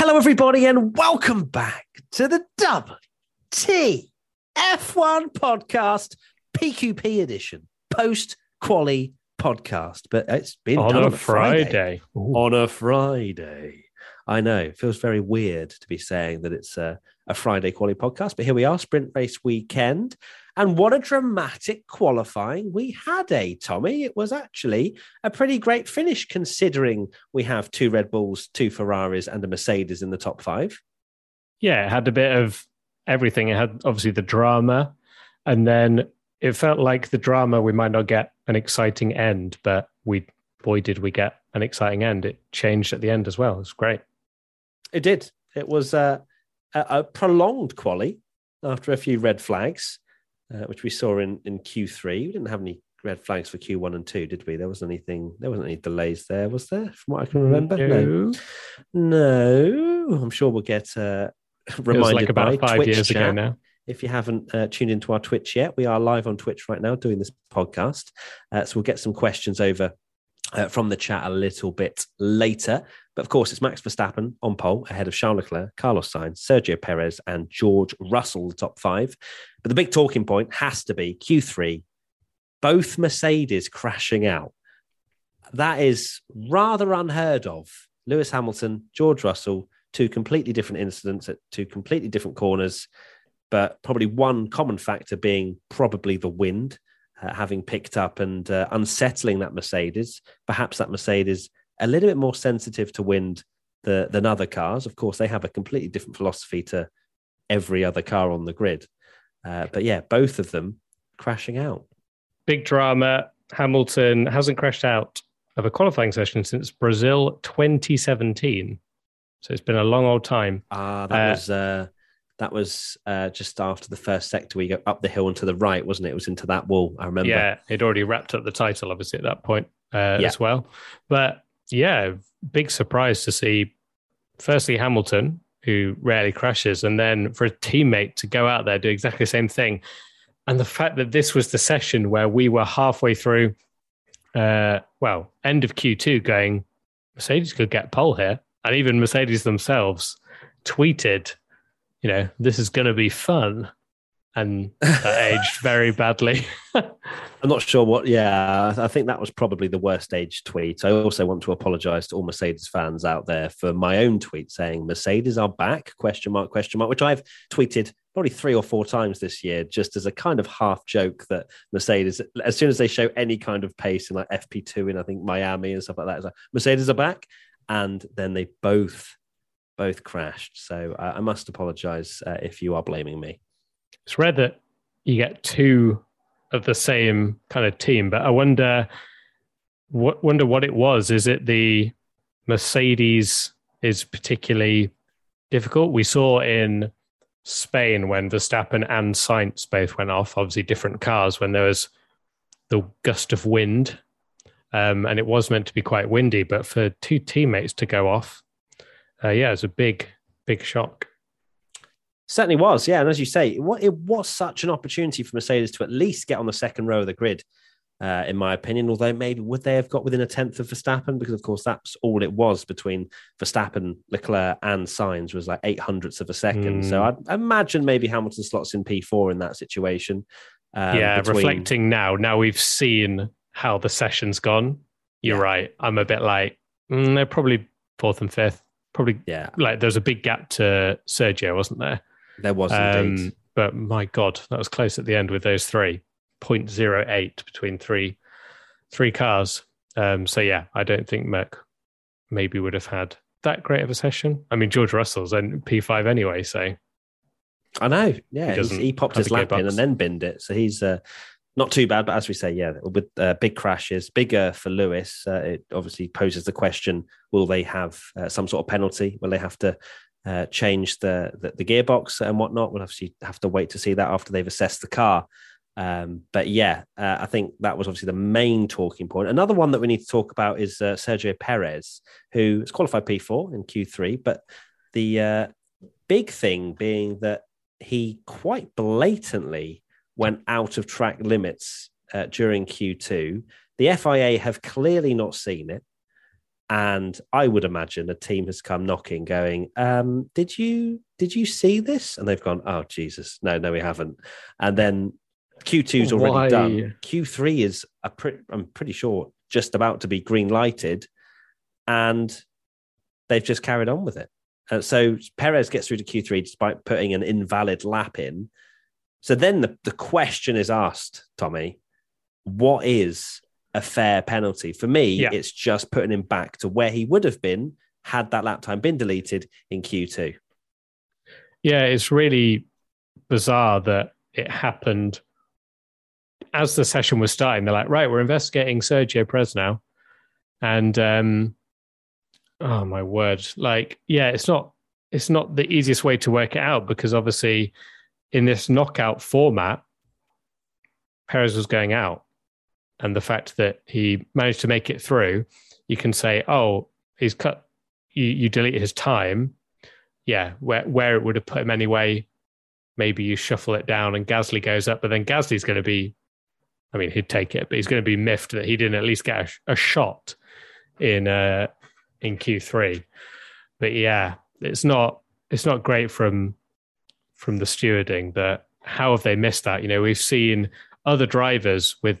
Hello, everybody, and welcome back to the WTF1 podcast, PQP edition, post quali podcast. But it's been on a on a Friday. Friday. On a Friday. I know it feels very weird to be saying that it's a, a Friday quality podcast, but here we are, sprint race weekend. And what a dramatic qualifying we had, eh, Tommy? It was actually a pretty great finish considering we have two Red Bulls, two Ferraris, and a Mercedes in the top five. Yeah, it had a bit of everything. It had obviously the drama, and then it felt like the drama we might not get an exciting end, but we boy did we get an exciting end. It changed at the end as well. It was great. It did. It was uh, a, a prolonged quali after a few red flags, uh, which we saw in, in Q3. We didn't have any red flags for Q1 and 2, did we? There wasn't anything, there wasn't any delays there, was there? From what I can remember? No. No. I'm sure we'll get uh, reminded like about five Twitch years ago now. If you haven't uh, tuned into our Twitch yet, we are live on Twitch right now doing this podcast. Uh, so we'll get some questions over uh, from the chat a little bit later. But of course, it's Max Verstappen on pole ahead of Charles Leclerc, Carlos Sainz, Sergio Perez, and George Russell, the top five. But the big talking point has to be Q3, both Mercedes crashing out. That is rather unheard of. Lewis Hamilton, George Russell, two completely different incidents at two completely different corners, but probably one common factor being probably the wind. Uh, having picked up and uh, unsettling that Mercedes, perhaps that Mercedes a little bit more sensitive to wind the, than other cars. Of course, they have a completely different philosophy to every other car on the grid. Uh, but yeah, both of them crashing out. Big drama. Hamilton hasn't crashed out of a qualifying session since Brazil 2017. So it's been a long old time. Ah, that Uh, was uh, that was uh, just after the first sector. We go up the hill and to the right, wasn't it? It was into that wall. I remember. Yeah, he'd already wrapped up the title, obviously, at that point uh, Yeah. as well. But yeah, big surprise to see, firstly, Hamilton, who rarely crashes, and then for a teammate to go out there, do exactly the same thing. And the fact that this was the session where we were halfway through, uh, well, end of Q2, going, Mercedes could get pole here. And even Mercedes themselves tweeted, you know, this is going to be fun. And aged very badly. I'm not sure what. Yeah, I think that was probably the worst age tweet. I also want to apologise to all Mercedes fans out there for my own tweet saying Mercedes are back? Question mark? Question mark? Which I've tweeted probably three or four times this year, just as a kind of half joke that Mercedes, as soon as they show any kind of pace in like FP2 in I think Miami and stuff like that, it's like Mercedes are back, and then they both both crashed. So uh, I must apologise uh, if you are blaming me. it's rare that you get two of the same kind of team, but I wonder what wonder what it was. Is it the Mercedes is particularly difficult? We saw in Spain when Verstappen and Sainz both went off, obviously different cars when there was the gust of wind. Um, and it was meant to be quite windy, but for two teammates to go off, uh, yeah, it's a big, big shock. Certainly was, yeah. And as you say, it was, it was such an opportunity for Mercedes to at least get on the second row of the grid, uh, in my opinion. Although maybe would they have got within a tenth of Verstappen? Because of course that's all it was between Verstappen, Leclerc, and Sainz was like eight hundredths of a second. So I'd imagine maybe Hamilton slots in P four in that situation. Um, yeah, between- reflecting now, now we've seen how the session's gone. You're Yeah. right. I'm a bit like mm, they're probably fourth and fifth. Probably Yeah, like there's a big gap to Sergio, wasn't there? there was indeed. Um, but my God, that was close at the end with those three. 0.08 between three three cars. Um, so yeah, I don't think Merc maybe would have had that great of a session. I mean, George Russell's in P5 anyway, so I know. Yeah, He he popped his lap in and then binned it. So he's uh, not too bad, but as we say, yeah, with uh, big crashes, bigger for Lewis, uh, it obviously poses the question: Will they have uh, some sort of penalty? Will they have to uh, change the, the, the gearbox and whatnot? We'll obviously have to wait to see that after they've assessed the car. Um, but yeah, uh, I think that was obviously the main talking point. Another one that we need to talk about is uh, Sergio Perez, who is qualified P4 in Q3. But the big thing being that he quite blatantly went out of track limits uh, during Q2. The FIA have clearly not seen it. And I would imagine a team has come knocking, going, um, "Did you did you see this?" And they've gone, "Oh Jesus, no, no, we haven't." And then Q2 is already Why? done. Q3 is a pre- I'm pretty sure just about to be green lighted, and they've just carried on with it. Uh, so Perez gets through to Q3 despite putting an invalid lap in. So then the, the question is asked, Tommy, what is a fair penalty? For me, yeah. it's just putting him back to where he would have been had that lap time been deleted in Q2. Yeah, it's really bizarre that it happened as the session was starting, they're like, right, we're investigating Sergio Perez now. And um, oh my word, like, yeah, it's not it's not the easiest way to work it out because obviously in this knockout format, Perez was going out. And the fact that he managed to make it through, you can say, oh, he's cut you, you delete his time. Yeah, where where it would have put him anyway, maybe you shuffle it down and Gasly goes up, but then Gasly's going to be I mean, he'd take it, but he's going to be miffed that he didn't at least get a, a shot in uh, in Q3. But yeah, it's not it's not great from from the stewarding that how have they missed that? You know, we've seen other drivers with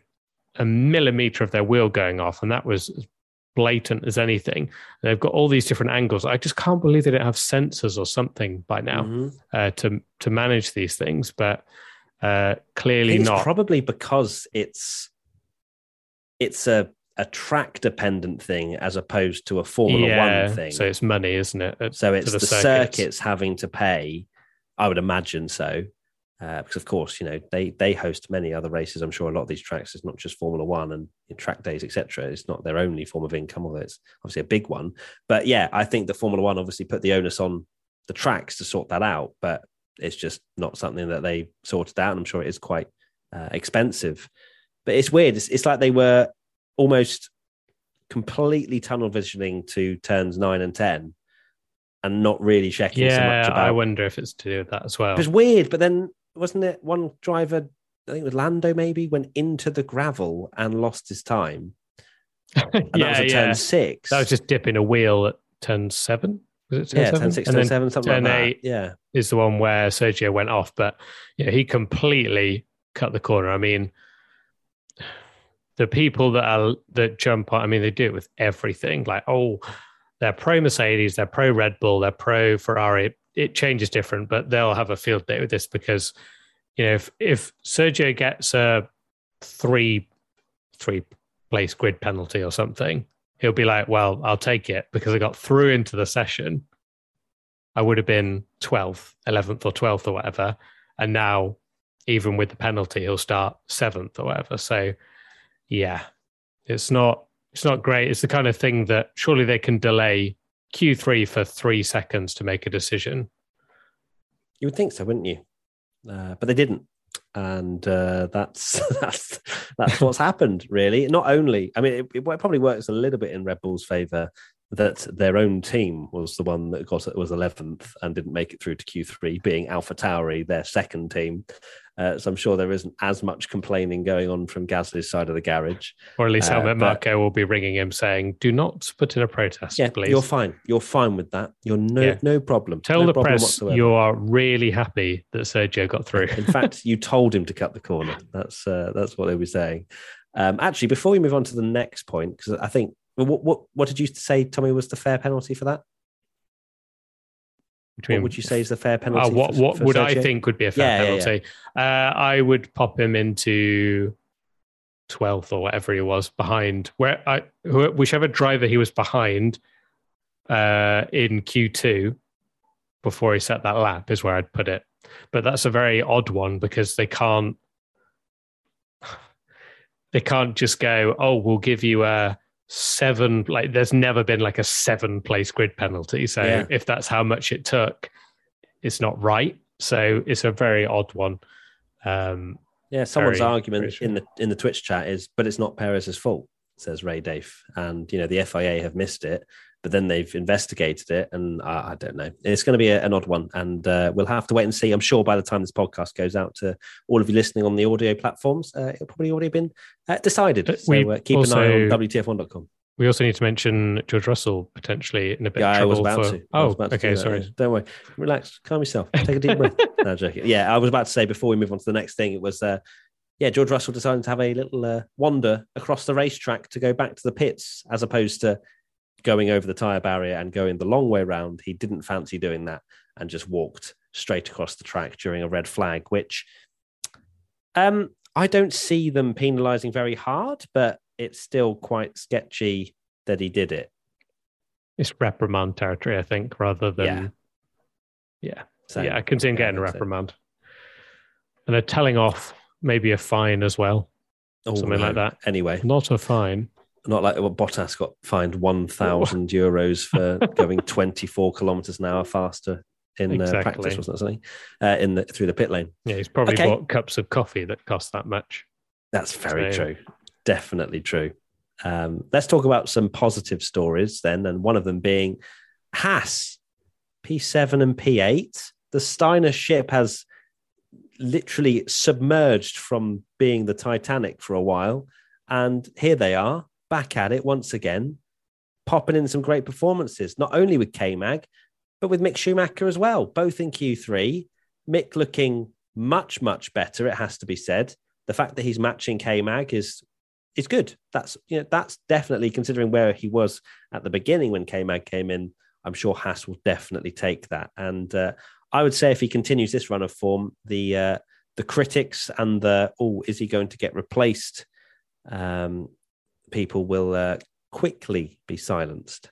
a millimeter of their wheel going off, and that was as blatant as anything. They've got all these different angles. I just can't believe they don't have sensors or something by now mm-hmm. uh, to to manage these things. But uh, clearly it's not. Probably because it's it's a a track dependent thing as opposed to a Formula yeah, One thing. So it's money, isn't it? So it's the, the circuits. circuits. having to pay. I would imagine so, uh, because of course you know they they host many other races. I'm sure a lot of these tracks is not just Formula One and track days, etc. It's not their only form of income, although it's obviously a big one. But yeah, I think the Formula One obviously put the onus on the tracks to sort that out. But it's just not something that they sorted out. And I'm sure it is quite uh, expensive. But it's weird. It's, it's like they were almost completely tunnel visioning to turns nine and 10 and not really checking yeah, so much about. I wonder if it's to do with that as well. It's weird, but then wasn't it one driver, I think it was Lando maybe, went into the gravel and lost his time? And yeah, that was yeah. turn six. That was just dipping a wheel at turn seven. Was it yeah, 10, 6, 10, 7, something 10, like that. 8 yeah. is the one where Sergio went off, but yeah, he completely cut the corner. I mean, the people that are that jump on, I mean, they do it with everything. Like, oh, they're pro Mercedes, they're pro Red Bull, they're pro Ferrari. It changes different, but they'll have a field day with this because, you know, if if Sergio gets a three three place grid penalty or something, he'll be like, well, I'll take it because I got through into the session. I would have been 12th, 11th, or 12th or whatever. And now, even with the penalty, he'll start seventh or whatever. So, yeah, it's not it's not great. It's the kind of thing that surely they can delay Q3 for three seconds to make a decision. You would think so, wouldn't you? Uh, but they didn't and uh, that's that's that's what's happened really not only i mean it, it, probably works a little bit in red bull's favor that their own team was the one that got was 11th and didn't make it through to Q3, being Alpha Tauri, their second team. Uh, so I'm sure there isn't as much complaining going on from Gasly's side of the garage. Or at least uh, Helmut will be ringing him saying, "Do not put in a protest, yeah, please." You're fine. You're fine with that. You're no yeah. no problem. Tell no the problem press whatsoever. you are really happy that Sergio got through. in fact, you told him to cut the corner. That's uh, that's what they were saying. Um, actually, before we move on to the next point, because I think what, what what did you say, Tommy? Was the fair penalty for that? Between, what would you say is the fair penalty? Uh, what for, what for would Sergio? I think would be a fair yeah, penalty? Yeah, yeah. Uh, I would pop him into twelfth or whatever he was behind. Where I whichever driver he was behind uh, in Q two before he set that lap is where I'd put it. But that's a very odd one because they can't they can't just go, oh, we'll give you a seven. Like, there's never been like a seven place grid penalty. So Yeah. if that's how much it took, it's not right. So it's a very odd one. Um, Yeah, someone's argument in the in the Twitch chat is, but it's not Perez's fault, says Ray Dave, and you know the FIA have missed it, but then they've investigated it, and I, I don't know. It's going to be a, an odd one, and uh, we'll have to wait and see. I'm sure by the time this podcast goes out to all of you listening on the audio platforms, uh, it'll probably already been uh, decided. Uh, So we uh, keep an eye on also- WTF1.com. we also need to mention George Russell potentially in a bit Yeah, of I was about for. to. Oh, about to okay, do that, sorry. yeah. Don't worry. Relax. Calm yourself. Take a deep breath. no, joking. Yeah, I was about to say before we move on to the next thing, it was, uh, yeah, George Russell decided to have a little uh, wander across the racetrack to go back to the pits as opposed to going over the tyre barrier and going the long way round. He didn't fancy doing that and just walked straight across the track during a red flag, which um, I don't see them penalising very hard, but it's still quite sketchy that he did it. It's reprimand territory, I think, rather than. Yeah. Yeah. So, yeah, I can see him getting a reprimand. And a telling off, maybe a fine as well. Oh, Something like that. Anyway, Not a fine. Not like what Bottas got fined 1,000 euros for going 24 kilometers an hour faster in uh, Exactly. practice, wasn't it? Something uh, in the through the pit lane. Yeah, he's probably Okay. bought cups of coffee that cost that much. That's very So- true. Definitely true. Um, let's talk about some positive stories then, and one of them being Haas, P7 and P8. The Steiner ship has literally submerged from being the Titanic for a while, and here they are back at it once again, popping in some great performances, not only with K Mag, but with Mick Schumacher as well, both in Q3. Mick looking much, much better, it has to be said. The fact that he's matching K Mag is is good. That's you know, that's definitely considering where he was at the beginning when K Mag came in. I'm sure Haas will definitely take that. And uh, I would say if he continues this run of form, the uh, the critics and the oh, is he going to get replaced? Um, people will uh, quickly be silenced.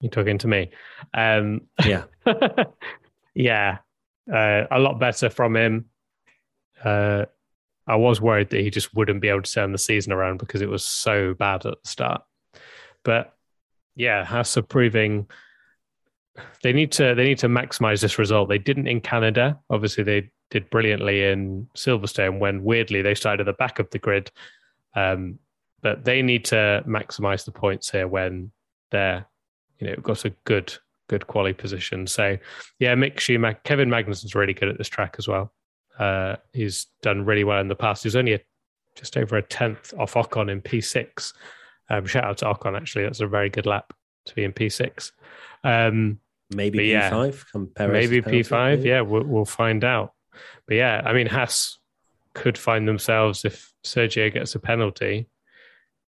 You're talking to me. Um, Yeah. yeah, uh, a lot better from him. Uh, I was worried that he just wouldn't be able to turn the season around because it was so bad at the start. But yeah, Haas are proving they need to they need to maximize this result. They didn't in Canada. Obviously, they did brilliantly in Silverstone when weirdly they started at the back of the grid. Um, but they need to maximize the points here when they're you know got a good good quality position. So yeah, Mick Schumacher, Kevin Magnussen's really good at this track as well. Uh, he's done really well in the past. He's only a, just over a tenth off Ocon in P6. Um, shout out to Ocon actually, that's a very good lap to be in P6. Um, Maybe yeah, P5. come Perez maybe P5. maybe. Yeah, we'll, we'll find out. But yeah, I mean, Haas could find themselves if Sergio gets a penalty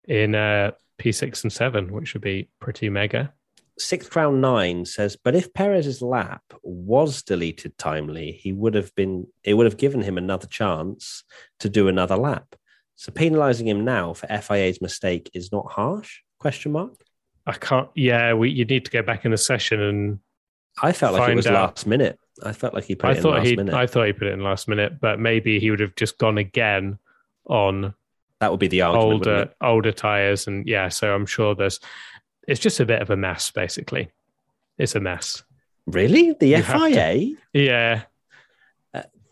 in uh, P6 and 7, which would be pretty mega. Sixth Crown Nine says, but if Perez's lap was deleted timely, he would have been. It would have given him another chance to do another lap. So penalising him now for FIA's mistake is not harsh? Question mark. I can't. Yeah, we you need to go back in the session, and I felt like it was out. last minute. I felt like he put I it in last minute. I thought he put it in last minute, but maybe he would have just gone again on that would be the argument. older older tires, and yeah. So I'm sure there's. It's just a bit of a mess, basically. It's a mess. Really? The You have to- FIA? Yeah,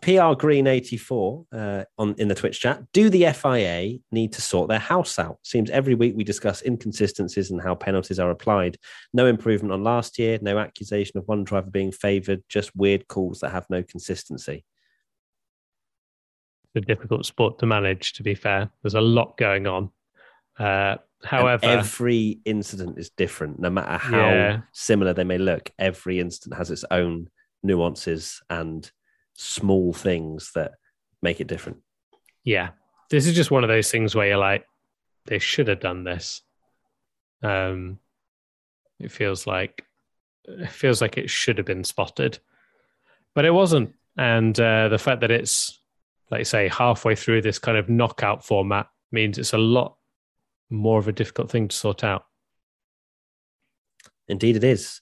PR Green 84 uh, on in the Twitch chat. Do the FIA need to sort their house out? Seems every week we discuss inconsistencies and how penalties are applied. No improvement on last year, no accusation of one driver being favoured, just weird calls that have no consistency. It's a difficult sport to manage. To be fair, there's a lot going on. Uh, And however, every incident is different, no matter how Yeah. similar they may look. Every incident has its own nuances and small things that make it different. yeah, this is just one of those things where you're like, they should have done this. Um, it feels like it feels like it should have been spotted, but it wasn't. And uh, the fact that it's, like you say, halfway through this kind of knockout format means it's a lot more of a difficult thing to sort out. Indeed, it is.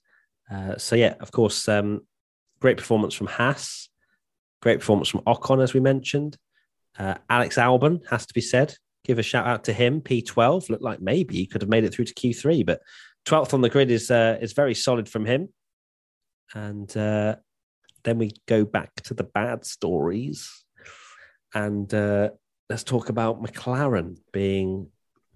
Uh, so yeah, of course, um, great performance from Haas, great performance from Ocon, as we mentioned. Uh, Alex Albon has to be said, give a shout out to him. P12 looked like maybe he could have made it through to Q3, but 12th on the grid is uh, is very solid from him. And uh, then we go back to the bad stories, and uh, let's talk about McLaren being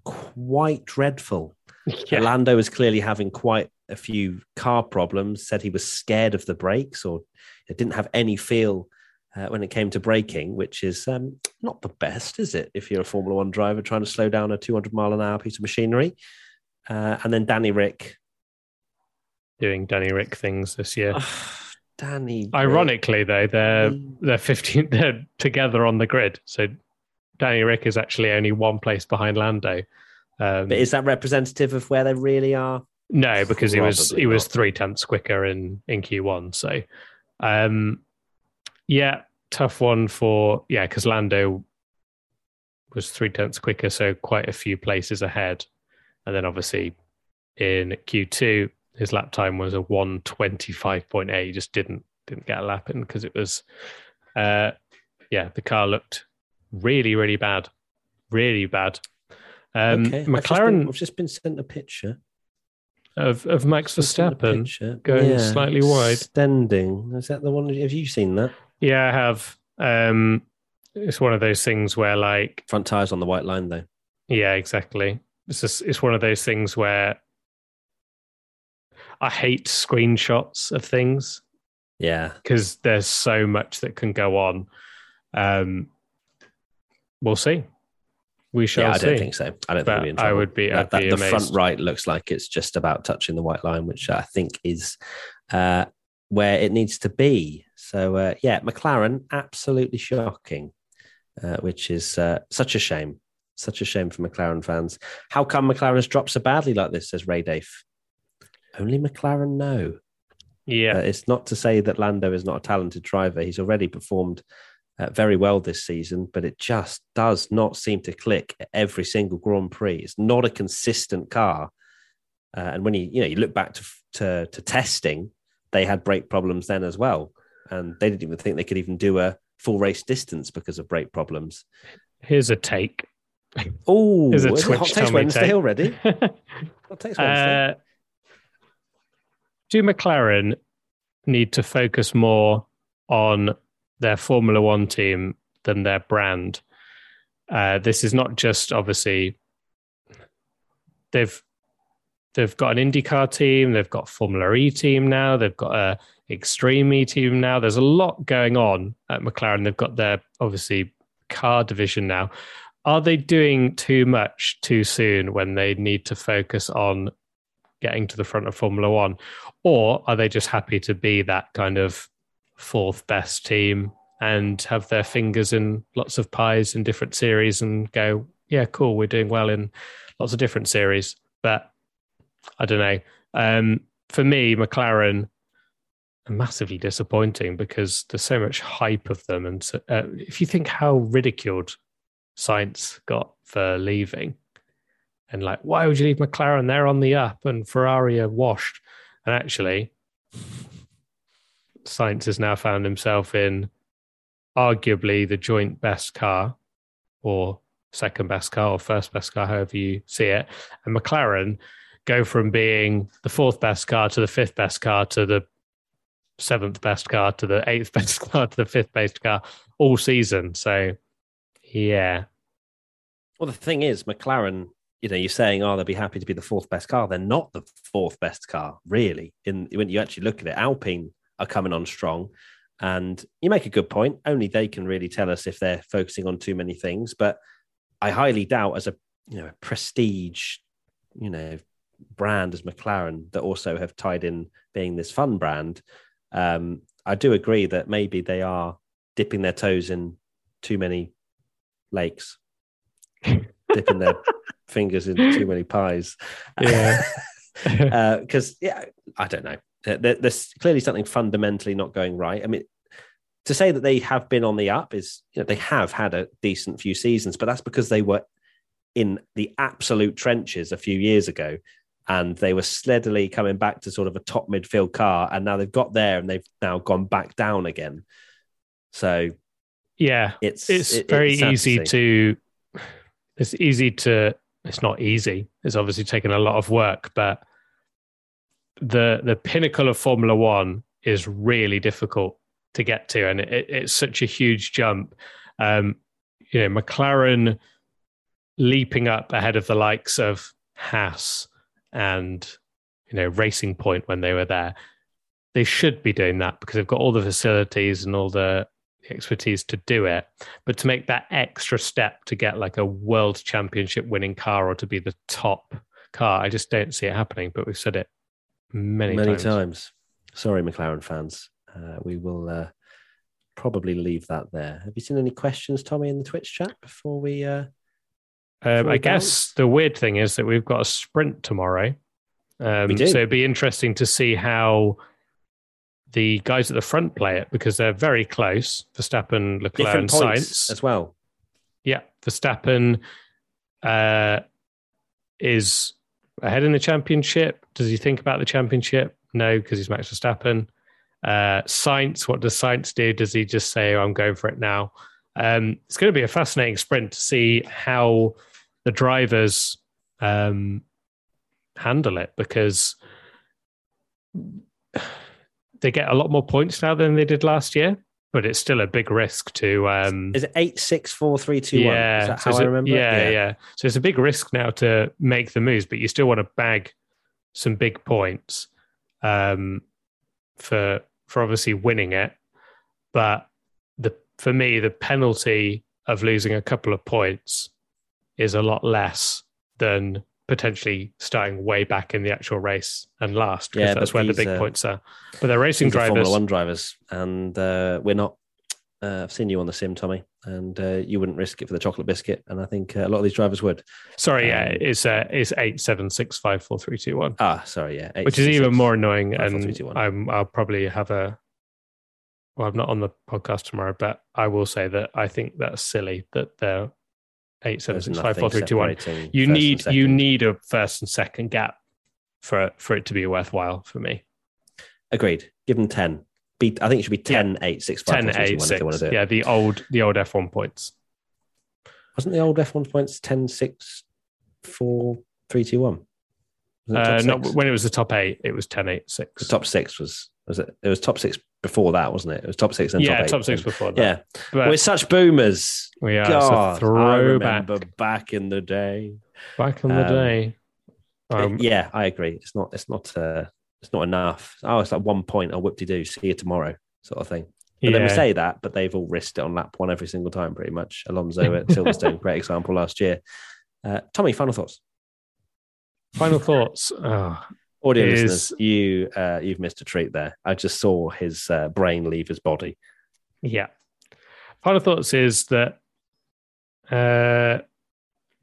quite dreadful. Yeah. Lando is clearly having quite a few car problems. Said he was scared of the brakes, or it didn't have any feel uh, when it came to braking, which is um, not the best, is it? If you're a Formula One driver trying to slow down a 200 mile an hour piece of machinery, uh, and then Danny Rick, Doing Danny Rick things this year. Danny. Rick. Ironically, though, they're Mm. they're 15. They're together on the grid. So Danny Rick is actually only one place behind Lando. Um, but is that representative of where they really are? No, because he was Probably he was three tenths quicker in in Q1. So, um, yeah, tough one for yeah, because Lando was three tenths quicker, so quite a few places ahead, and then obviously in Q2 his lap time was a one twenty five point eight. He just didn't didn't get a lap in because it was, uh, yeah, the car looked really really bad, really bad. Um, okay, I've just, McLaren been, I've just been sent a picture. of of Max Just sent a Verstappen. going slightly wide. Extending. Is that the one? Have you seen that? Yeah, I have. Um, it's one of those things where, like, Front tires on the white line, though. yeah, exactly. It's just, it's one of those things where I hate screenshots of things Yeah. because there's so much that can go on. Um, we'll see. We shall yeah, I see. don't think so. I don't But think we'll be in I would be- That- I'd that- be the front right looks like it's just about touching the white line, which I think is uh, where it needs to be. So uh, yeah, McLaren absolutely shocking, uh, which is uh, such a shame. Such a shame for McLaren fans. How come McLaren's dropped so badly like this? Says Ray Dave. Only McLaren know. Yeah, Uh, it's not to say that Lando is not a talented driver. He's already performed uh, very well this season, but it just does not seem to click at every single Grand Prix. It's not a consistent car. Uh, and when you you know you look back to, to to testing, they had brake problems then as well, and they didn't even think they could even do a full race distance because of brake problems. here's a take. Oh, is it Twitch Hot Takes Wednesday take. already? Hot Takes Wednesday. Do McLaren need to focus more on their Formula One team than their brand? Uh, this is not just obviously they've they've got an IndyCar team, they've got Formula E team now, they've got a Extreme E team now. There's a lot going on at McLaren. They've got their obviously car division now. Are they doing too much too soon when they need to focus on getting to the front of Formula One? Or are they just happy to be that kind of fourth best team and have their fingers in lots of pies in different series and go, yeah, cool, we're doing well in lots of different series? But I don't know. Um, for me, McLaren are massively disappointing because there's so much hype of them. And so, uh, if you think how ridiculed Sainz got for leaving, and like, why would you leave McLaren? They're on the up, and Ferrari are washed. And actually, Sainz has now found himself in arguably the joint best car, or second best car, or first best car, however you see it. And McLaren go from being the fourth best car to the fifth best car to the seventh best car to the eighth best car to the fifth best car all season. So, yeah, Well, the thing is, McLaren, you know, you're saying, oh, they'll be happy to be the fourth best car. They're not the fourth best car, really. In when you actually look at it, Alpine are coming on strong. And you make a good point. Only they can really tell us if they're focusing on too many things. But I highly doubt as a you know prestige, you know, brand as McLaren that also have tied in being this fun brand. Um, I do agree that maybe they are dipping their toes in too many lakes, dipping their fingers in too many pies. Yeah. Uh, because, yeah, I don't know. There- there- There's clearly something fundamentally not going right. I mean, to say that they have been on the up is, you know, they have had a decent few seasons, but that's because they were in the absolute trenches a few years ago and they were steadily coming back to sort of a top midfield car and now they've got there and they've now gone back down again so yeah, it's it's it- very it's easy see. to it's easy to. It's not easy. It's obviously taken a lot of work, but the the pinnacle of Formula One is really difficult to get to, and it, it's such a huge jump. Um, you know, McLaren leaping up ahead of the likes of Haas and you know Racing Point when they were there. They should be doing that because they've got all the facilities and all the expertise to do it. But to make that extra step to get like a world championship winning car or to be the top car, I just don't see it happening. But we've said it many, many times. times. Sorry, McLaren fans. Uh, we will uh, probably leave that there. Have you seen any questions, Tommy, in the Twitch chat before we? Uh, Um, I guess the weird thing is that we've got a sprint tomorrow. Um. So it'd be interesting to see how the guys at the front play it because they're very close. Verstappen, Leclerc, and different Sainz. as well? Yeah, Verstappen uh, is ahead in the championship. Does he think about the championship? No, because he's Max Verstappen. Uh, Sainz, what does Sainz do? Does he just say, oh, "I'm going for it now"? Um, it's going to be a fascinating sprint to see how the drivers um, handle it because they get a lot more points now than they did last year, but it's still a big risk to. Um, Is it eight six four three two one? yeah, Is that so how I remember? it? Yeah, yeah, So it's a big risk now to make the moves, but you still want to bag some big points um, for for obviously winning it. But the for me, the penalty of losing a couple of points is a lot less than potentially starting way back in the actual race and last because Yeah, that's where the big uh, points are. But they're racing drivers. Formula One drivers, and uh, we're not. Uh, I've seen you on the sim, Tommy, and uh, you wouldn't risk it for the chocolate biscuit, and I think uh, a lot of these drivers would. Sorry, yeah, um, it's uh, it's eight seven six five four three two one. Ah, sorry, yeah, eight, which is six, even six. more annoying. five, and three, two, one. I'm, I'll probably have a. Well, I'm not on the podcast tomorrow, but I will say that I think that's silly that they're eight seven There's six five four three two one. You need you need a first and second gap for for it to be worthwhile for me. Agreed. Give them ten. Be, I think it should be 10, 8, 6, 5, 10, 4, 3, 2, 8, 1 if they want to 6. do it. Yeah, the old the old F1 points. Wasn't the old F1 points 10, 6, 4, 3, 2, 1? It Uh, not when it was the top eight, it was 10, 8, 6. the top six was was it? It was top six before that, wasn't it? It was top six and yeah, top eight. top six before that. Yeah, but we're such boomers. we are God, it's a throwback I remember back in the day. back in the Um, day. Um, yeah, I agree. It's not. It's not. Uh, it's not enough. Oh, it's like one point. I'll whip de do. See you tomorrow, sort of thing. But then we say that, but they've all risked it on lap one every single time, pretty much. Alonso at Silverstone, great example last year. Uh, Tommy, final thoughts. Final thoughts. Oh, Audio Is- listeners, you uh, you've missed a treat there. I just saw his uh, brain leave his body. Yeah. Final thoughts is that uh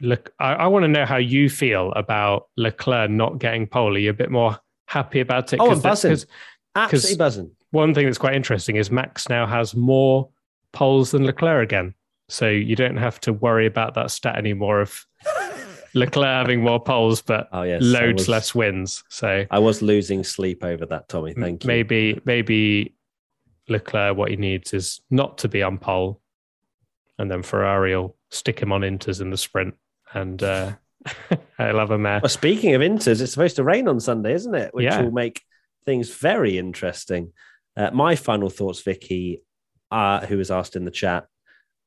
look I, I want to know how you feel about Leclerc not getting pole. Are you a bit more happy about it? Oh, 'Cause I'm buzzing. 'cause Absolutely buzzing. one thing that's quite interesting is Max now has more poles than Leclerc again. So you don't have to worry about that stat anymore of Leclerc having more poles but Oh yes, loads was- less wins. So I was losing sleep over that, Tommy. Thank you. maybe maybe Leclerc what he needs is not to be on pole, and then Ferrari will stick him on inters in the sprint, and uh, I'll have a mare. Well, speaking of Inters, it's supposed to rain on Sunday, isn't it? Which Yeah. will make things very interesting. Uh, my final thoughts, Vicky, uh, who was asked in the chat,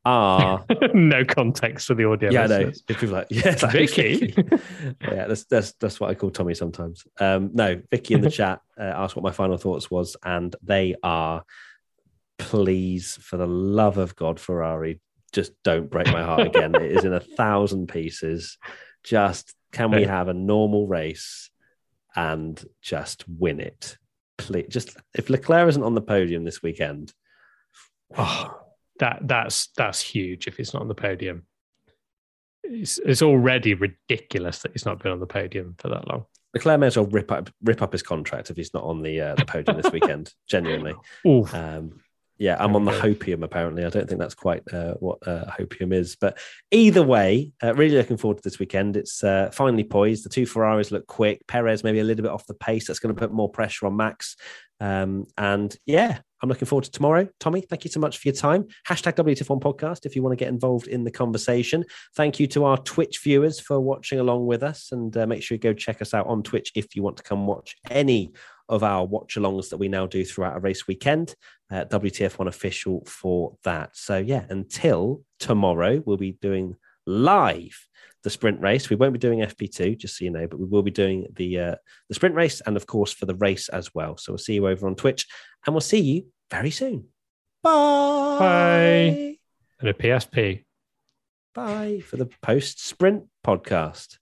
are no context for the audio. yeah, I know. listeners. If people like, yeah, like, Vicky? yeah, that's that's that's what I call Tommy sometimes. Um, no, Vicky in the chat uh, asked what my final thoughts was, and they are, please, for the love of God, Ferrari, just don't break my heart again. it is in a thousand pieces. Just can we have a normal race and just win it? Please, just if Leclerc isn't on the podium this weekend, Oh, that that's that's huge. If he's not on the podium, it's, it's already ridiculous that he's not been on the podium for that long. Leclerc may as well rip up rip up his contract if he's not on the uh, the podium this weekend. Genuinely. Um, yeah, I'm on the hopium. Apparently, I don't think that's quite uh, what uh, hopium is. But either way, uh, really looking forward to this weekend. It's uh, finally poised. The two Ferraris look quick. Perez maybe a little bit off the pace. That's going to put more pressure on Max. Um, and yeah, I'm looking forward to tomorrow. Tommy, thank you so much for your time. Hashtag WTF1 podcast if you want to get involved in the conversation. Thank you to our Twitch viewers for watching along with us. And uh, make sure you go check us out on Twitch if you want to come watch any of our watch alongs that we now do throughout a race weekend. Uh, WTF1 official for that. So, yeah, until tomorrow, we'll be doing live the sprint race. We won't be doing FP2, just so you know, but we will be doing the uh, the sprint race and, of course, for the race as well. So we'll see you over on Twitch, and we'll see you very soon. Bye. Bye. And a PSP. Bye for the post sprint podcast.